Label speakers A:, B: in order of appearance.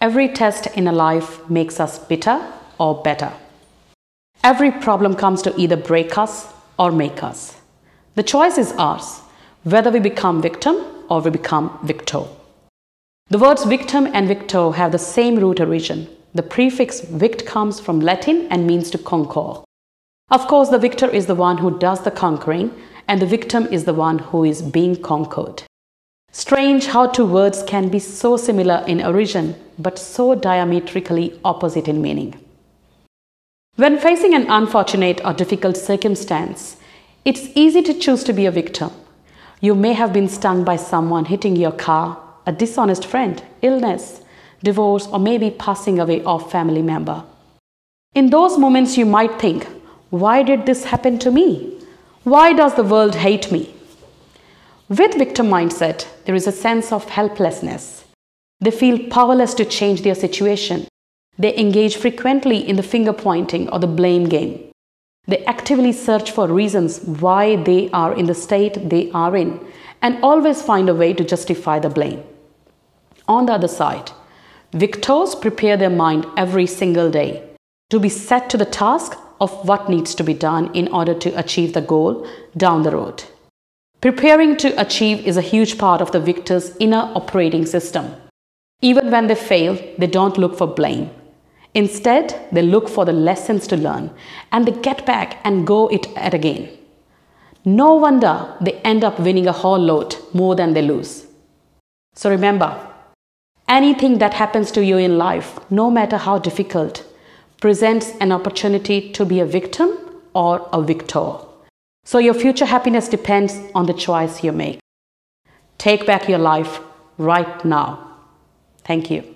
A: Every test in a life makes us bitter or better. Every problem comes to either break us or make us. The choice is ours whether we become victim or we become victor. The words victim and victor have the same root origin. The prefix vict comes from Latin and means to conquer. Of course, the victor is the one who does the conquering, and the victim is the one who is being conquered. Strange how two words can be so similar in origin, but so diametrically opposite in meaning. When facing an unfortunate or difficult circumstance, it's easy to choose to be a victim. You may have been stung by someone hitting your car, a dishonest friend, illness, divorce, or maybe passing away of a family member. In those moments, you might think, why did this happen to me? Why does the world hate me? With victim mindset, there is a sense of helplessness. They feel powerless to change their situation. They engage frequently in the finger pointing or the blame game. They actively search for reasons why they are in the state they are in and always find a way to justify the blame. On the other side, victors prepare their mind every single day to be set to the task of what needs to be done in order to achieve the goal down the road. Preparing to achieve is a huge part of the victor's inner operating system. Even when they fail, they don't look for blame. Instead, they look for the lessons to learn and they get back and go it at again. No wonder they end up winning a whole lot more than they lose. So remember, anything that happens to you in life, no matter how difficult, presents an opportunity to be a victim or a victor. So your future happiness depends on the choice you make. Take back your life right now. Thank you.